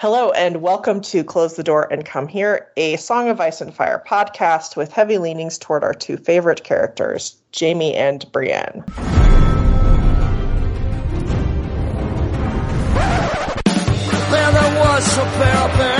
Hello, and welcome to Close the Door and Come Here, a Song of Ice and Fire podcast with heavy leanings toward our two favorite characters, Jaime and Brienne. There was a bear bear,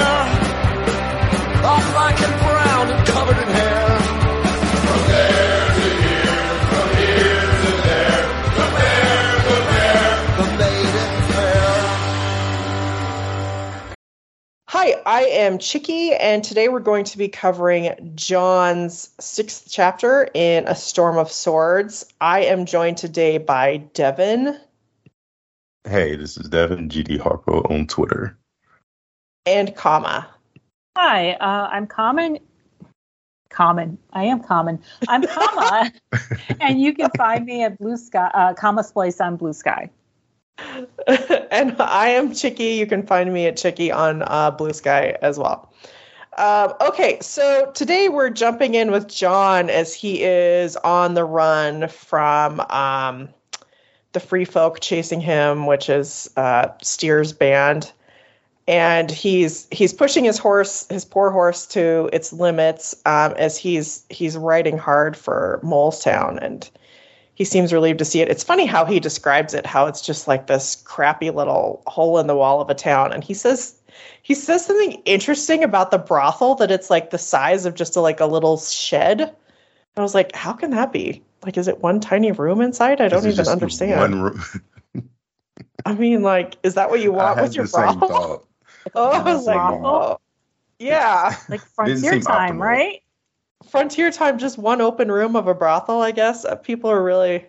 Hi, I am Chicky, and today we're going to be covering Jon's sixth chapter in A Storm of Swords. I am joined today by Devin Hey, this is Devin GD Harpo on Twitter. and Kama. Hi, uh, I'm Common. Common. I am Common. I'm Kama, and you can find me at Blue Sky, uh, Kama's Place on Blue Sky. and I am Chicky. You can find me at Chicky on uh, Blue Sky as well. Um, okay, so today we're jumping in with Jon as he is on the run from um, the Free Folk chasing him, which is uh, Styr's band, and he's he's pushing his horse, his poor horse, to its limits um, as he's he's riding hard for Molestown and he seems relieved to see it. It's funny how he describes it, how it's just like this crappy little hole in the wall of a town. And he says he says something interesting about the brothel that it's like the size of just a, like a little shed. I was like, how can that be? Like, is it one tiny room inside? I don't even just understand. One room. I mean, like, is that what you I want had with your the same brothel? thought. Oh, I was like, oh, yeah. Like Frontier Time, optimal. right? Frontier time, just one open room of a brothel, I guess. Uh, people are really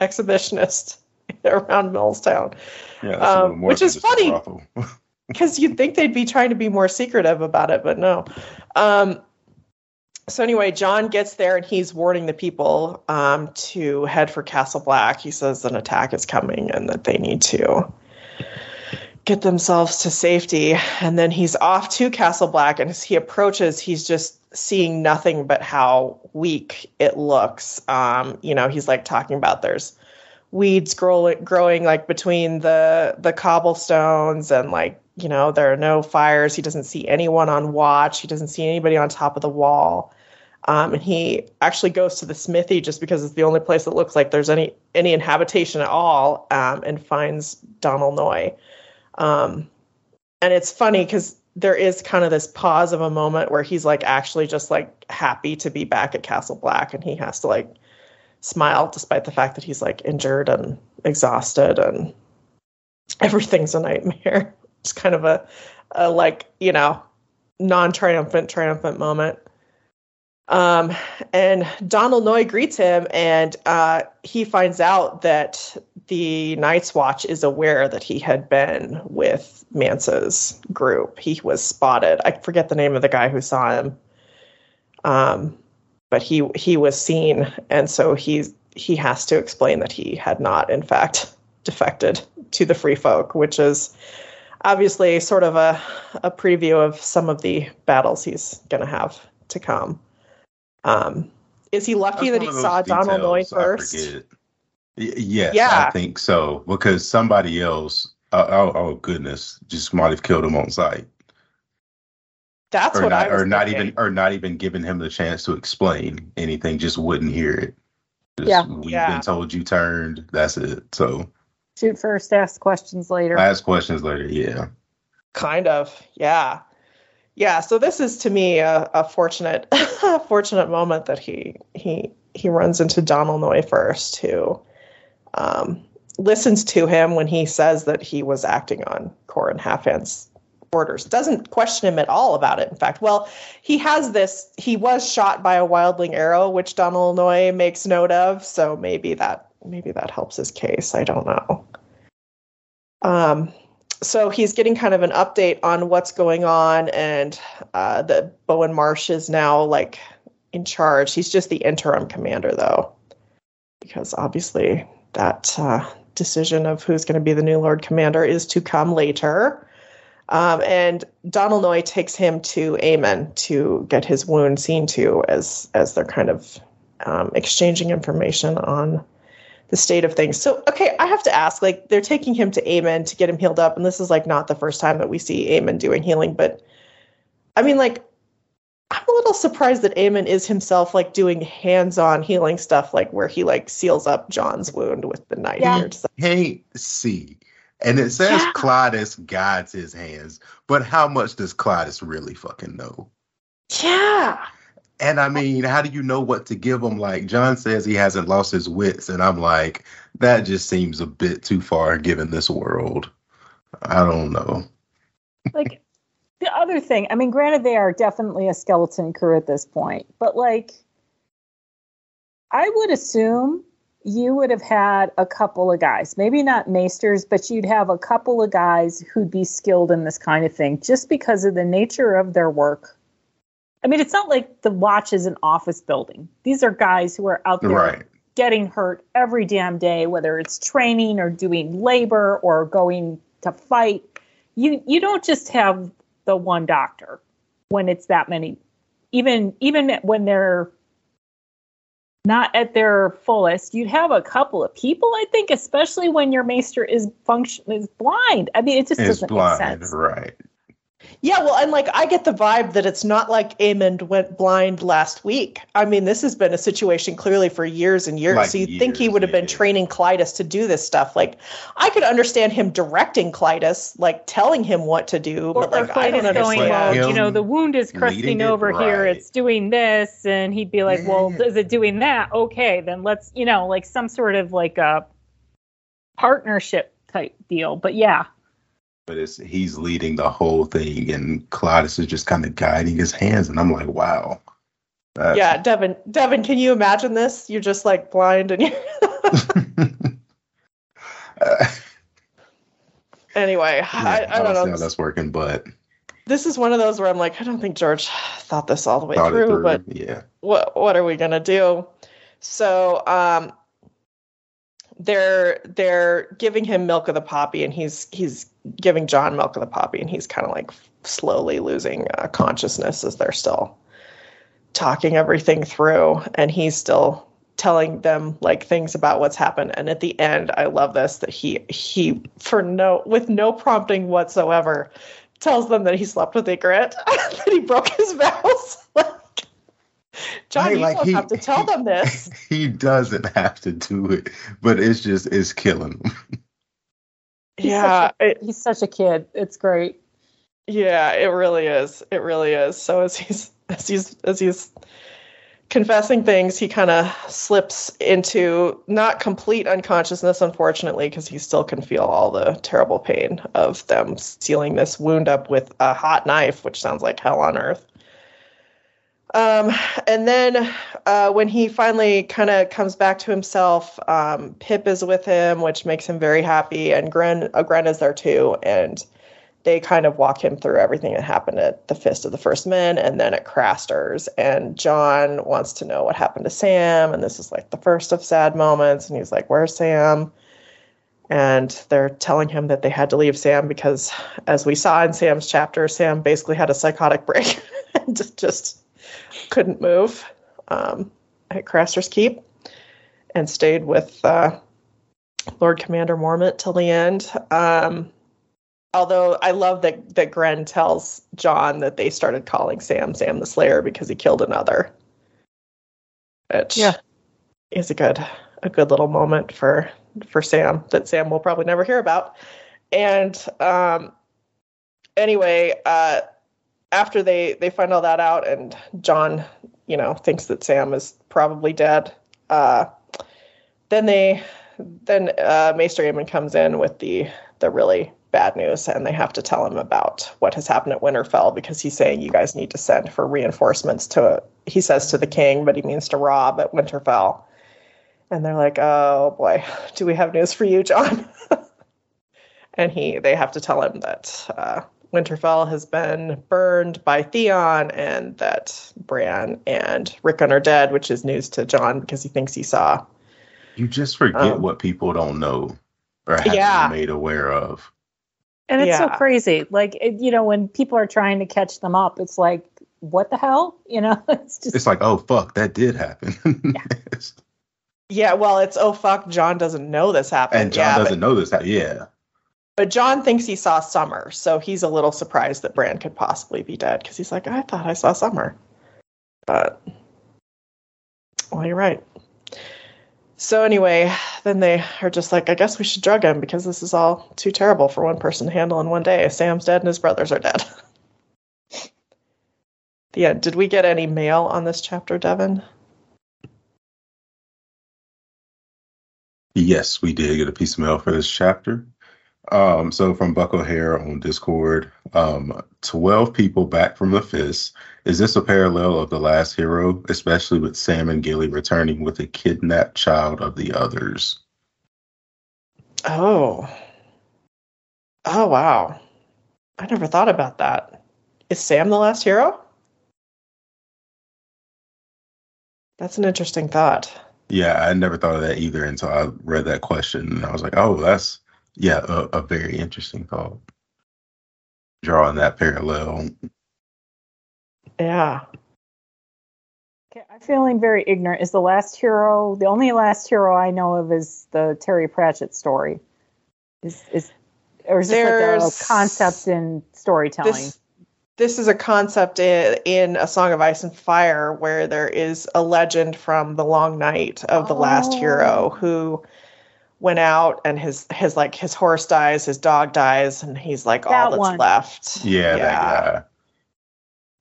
exhibitionist around Molestown. Yeah, Um, which is funny. because you'd think they'd be trying to be more secretive about it, but no. Um, so anyway, Jon gets there and he's warning the people um, to head for Castle Black. He says an attack is coming and that they need to get themselves to safety. And then he's off to Castle Black, and as he approaches, he's just seeing nothing but how weak it looks. Um, you know, he's like talking about there's weeds growing growing like between the the cobblestones and like you know there are no fires. He doesn't see anyone on watch. He doesn't see anybody on top of the wall. Um, and he actually goes to the smithy just because it's the only place that looks like there's any any inhabitation at all um, and finds Donal Noye. Um, and it's funny because there is kind of this pause of a moment where he's like actually just like happy to be back at castle black and he has to like smile despite the fact that he's like injured and exhausted and everything's a nightmare. It's kind of a, a like, you know, non-triumphant triumphant moment. Um, and Donal Noye greets him and uh, he finds out that the Night's Watch is aware that he had been with Mance's group. He was spotted. I forget the name of the guy who saw him. Um, but he he was seen, and so he's he has to explain that he had not, in fact, defected to the Free Folk, which is obviously sort of a a preview of some of the battles he's going to have to come. Um, is he lucky That's that he one of saw Donal Noye first? forget. Y- Yes, Yeah. I think so. Because somebody else, oh, oh, oh goodness, just might have killed him on sight, That's or what not, I was or not thinking. even, or not even giving him the chance to explain anything. Just wouldn't hear it. Just, Yeah. we've Yeah. been told you turned. That's it. So Shoot first, ask questions later. ask questions later. Yeah. Kind of, yeah, yeah. So this is to me a, a fortunate, fortunate moment that he he he runs into Donal Noye first, who um, listens to him when he says that he was acting on Qhorin Halfhand's orders. Doesn't question him at all about it. In fact, well, he has this. He was shot by a wildling arrow, which Donal Noye makes note of. So maybe that maybe that helps his case. I don't know. Um, so he's getting kind of an update on what's going on, and uh, that Bowen Marsh is now like in charge. He's just the interim commander, though, because obviously that uh, decision of who's going to be the new Lord Commander is to come later. Um, and Donal Noye takes him to Aemon to get his wound seen to, as as they're kind of um, exchanging information on the state of things. So, okay, I have to ask like, they're taking him to Aemon to get him healed up. And this is like not the first time that we see Aemon doing healing, but I mean, like, I'm a little surprised that Aemon is himself like doing hands-on healing stuff, like where he like seals up Jon's wound with the knife. Yeah. Or just- Can't see. And it says Yeah. Clydas guides his hands, but how much does Clydas really fucking know? yeah. And I mean, how do you know what to give him? Like Jon says, he hasn't lost his wits, and I'm like, that just seems a bit too far given this world. I don't know. like the other thing, I mean, granted, they are definitely a skeleton crew at this point, but like, I would assume you would have had a couple of guys, maybe not maesters, but you'd have a couple of guys who'd be skilled in this kind of thing just because of the nature of their work. I mean, it's not like the watch is an office building. These are guys who are out there Right. getting hurt every damn day, whether it's training or doing labor or going to fight. You you don't just have the one doctor when it's that many. Even even when they're not at their fullest, you'd have a couple of people. I think, especially when your maester is function is blind. I mean, it just It's doesn't blind, make sense. right? Yeah, well, and like I get the vibe that it's not like Aemon went blind last week. I mean, this has been a situation clearly for years and years. Like so you think he would have been training Clydas to do this stuff. Like, I could understand him directing Clydas, like telling him what to do, Or, but like or I don't Clydas going, understand. well, you know, the wound is crusting leading it, over here. right. It's doing this, and he'd be like, well, Yeah. is it doing that? Okay, then let's, you know, like some sort of like a partnership type deal. But yeah, But it's he's leading the whole thing, and Clydas is just kind of guiding his hands, and I'm like, wow. Yeah, Devin, Devin, can you imagine this? You're just like blind and you Uh, anyway, yeah, I, I don't see how know. that's working, but This is one of those where I'm like, I don't think George thought this all the way through, through. but yeah, what what are we gonna do? So um they're they're giving him milk of the poppy and he's he's giving Jon milk of the poppy and he's kind of like slowly losing uh, consciousness as they're still talking everything through and he's still telling them like things about what's happened. And at the end I love this that he he for no with no prompting whatsoever tells them that he slept with Ygritte that he broke his vows Jon, Right, you like don't he- have to tell them this. he doesn't have to do it, but it's just it's killing him. He's yeah, such a, it, he's such a kid. It's great. yeah, it really is. It really is. So as he's as he's as he's confessing things, he kind of slips into not complete unconsciousness, unfortunately, because he still can feel all the terrible pain of them sealing this wound up with a hot knife, which sounds like hell on earth. Um, and then uh, when he finally kind of comes back to himself, um, Pyp is with him, which makes him very happy, and Grenn, uh, Grenn is there too, and they kind of walk him through everything that happened at the Fist of the First Men and then at Craster's. And Jon wants to know what happened to Sam, and this is like the first of sad moments, and he's like, "Where's Sam?" And they're telling him that they had to leave Sam because, as we saw in Sam's chapter, Sam basically had a psychotic break and just, just couldn't move um, at Craster's Keep and stayed with uh, Lord Commander Mormont till the end. Um, although I love that that Grenn tells Jon that they started calling Sam Sam the Slayer because he killed another. Which Yeah. is a good a good little moment for for Sam that Sam will probably never hear about. And um, anyway, uh, after they they find all that out, and Jon, you know, thinks that Sam is probably dead. Uh, then they then uh, Maester Aemon comes in with the the really bad news, and they have to tell him about what has happened at Winterfell because he's saying you guys need to send for reinforcements to he says to the king, but he means to Robb at Winterfell. And they're like, "Oh boy, do we have news for you, Jon?" and he they have to tell him that uh, Winterfell has been burned by Theon, and that Bran and Rickon are dead, which is news to Jon because he thinks he saw. You just forget Um, what people don't know or have Yeah. been made aware of. And it's so crazy. Like, it, you know, when people are trying to catch them up, it's like, what the hell? You know, it's just It's like, oh fuck, that did happen. Yeah, yeah well, it's oh fuck, Jon doesn't know this happened. And Jon yeah, doesn't know this. Yeah. But Jon thinks he saw Summer, so he's a little surprised that Bran could possibly be dead because he's like, I thought I saw Summer. But, well, you're right. So, anyway, then they are just like, I guess we should drug him because this is all too terrible for one person to handle in one day. Sam's dead and his brothers are dead. the end. Did we get any mail on this chapter, Devin? Yes, we did get a piece of mail for this chapter. Um, so from Buck O'Hare on Discord, um, 12 people back from the Fist. Is this a parallel of The Last Hero, especially with Sam and Gilly returning with a kidnapped child of the others? Oh. Oh, wow. I never thought about that. Is Sam the last hero? That's an interesting thought. Yeah, I never thought of that either until I read that question. And I was like, oh, that's, yeah, a, a very interesting thought. Drawing that parallel. Yeah. Okay, I'm feeling very ignorant. Is the last hero the only last hero I know of is the Terry Pratchett story? Is is or is this like a concept in storytelling? This, this is a concept in, in A Song of Ice and Fire where there is a legend from the long night of the last Oh. hero who went out and his his like his horse dies, his dog dies, and he's like all that's one. left. Yeah, that guy.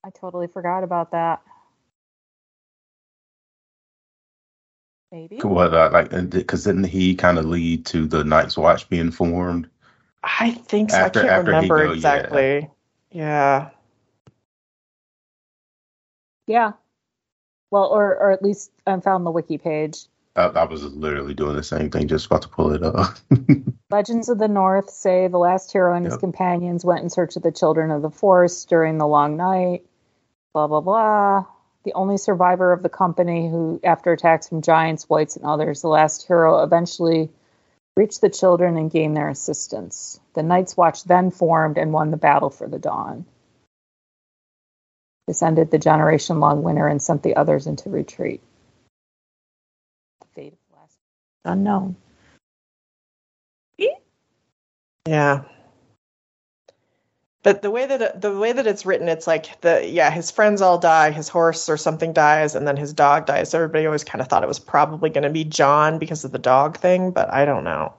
I totally forgot about that. Maybe. What, uh, like, because didn't he kind of lead to the Night's Watch being formed? I think so. After- I can't remember go, yeah. exactly. Yeah. Yeah. Well, or or at least I found the wiki page. I, I was literally doing the same thing, just about to pull it up. Legends of the North say the last hero and his Yep. companions went in search of the children of the forest during the long night. Blah blah blah. The only survivor of the company who, after attacks from giants, whites, and others, the last hero eventually reached the children and gained their assistance. The Night's Watch then formed and won the battle for the dawn. This ended the generation long winter and sent the others into retreat. The fate of the last unknown. Yeah. But the way that it, the way that it's written, it's like the yeah, his friends all die, his horse or something dies, and then his dog dies. So everybody always kind of thought it was probably going to be Jon because of the dog thing, but I don't know.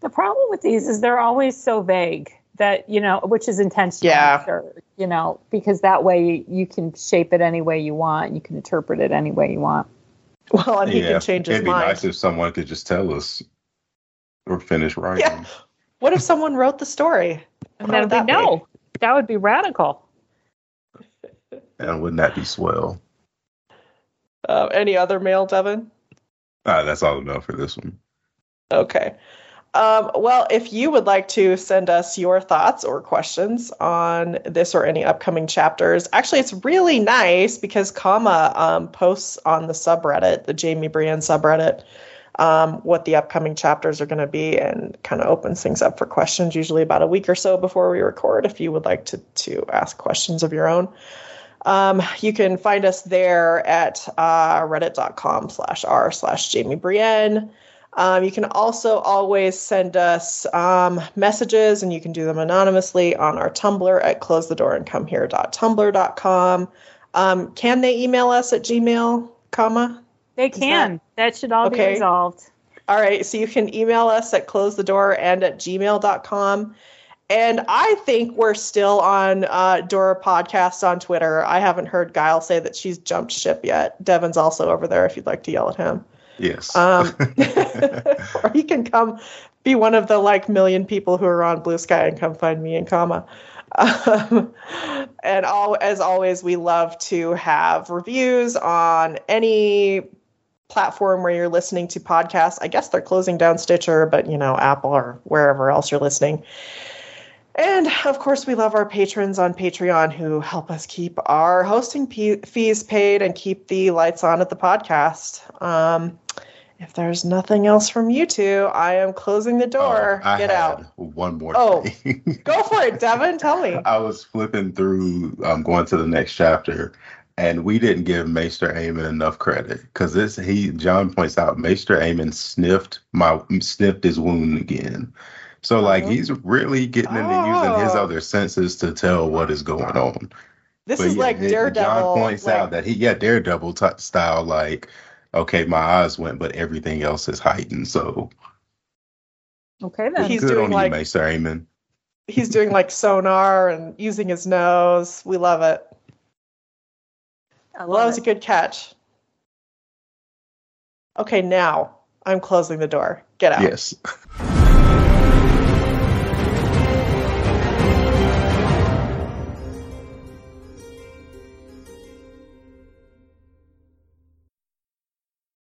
The problem with these is they're always so vague that, you know, which is intentional, Yeah. Sure, you know, because that way you can shape it any way you want. You can interpret it any way you want. Well, and he yeah, can change his it'd be nice if someone could just tell us or finish writing. Yeah. What if someone wrote the story? And then we that be? know. That would be radical. And wouldn't that be swell? Uh, any other mail, Devin? Ah, that's all enough for this one. Okay. Um, well, if you would like to send us your thoughts or questions on this or any upcoming chapters, actually, it's really nice because Kama um, posts on the subreddit, the Jaime Brienne subreddit, um, what the upcoming chapters are going to be and kind of opens things up for questions, usually about a week or so before we record, if you would like to, to ask questions of your own. Um, you can find us there at uh, reddit.com slash r slash Jaime Brienne. Um, you can also always send us um, messages, and you can do them anonymously on our Tumblr at closethedoorandcomehere.tumblr.com. Um, can they email us at Gmail, comma? They can. That, should all Okay. be resolved. All right, so you can email us at closethedoor and at gmail.com. And I think we're still on uh, Dora Podcast on Twitter. I haven't heard Guile say that she's jumped ship yet. Devin's also over there if you'd like to yell at him. Yes. Um, or you can come be one of the like million people who are on Blue Sky and come find me in comma. Um, and all, as always, we love to have reviews on any platform where you're listening to podcasts. I guess they're closing down Stitcher, but you know, Apple or wherever else you're listening. And of course, we love our patrons on Patreon who help us keep our hosting p- fees paid and keep the lights on at the podcast. Um, if there's nothing else from you two, I am closing the door. Oh, I Get had out. One more Oh. thing. Go for it, Devin. Tell me. I was flipping through, um, going to the next chapter, and we didn't give Maester Aemon enough credit because this he Jon points out Maester Aemon sniffed my sniffed his wound again. So like Oh. he's really getting into using his Oh. other senses to tell what is going on. This But is yeah, like Daredevil. Jon points like- out that he yeah Daredevil t- style like okay my eyes went but everything else is heightened so Okay then. He's good doing on like- you Maester Aemon. he's doing like sonar and using his nose. We love it. I Well, that love was a good catch. Okay, now I'm closing the door. Get out. Yes.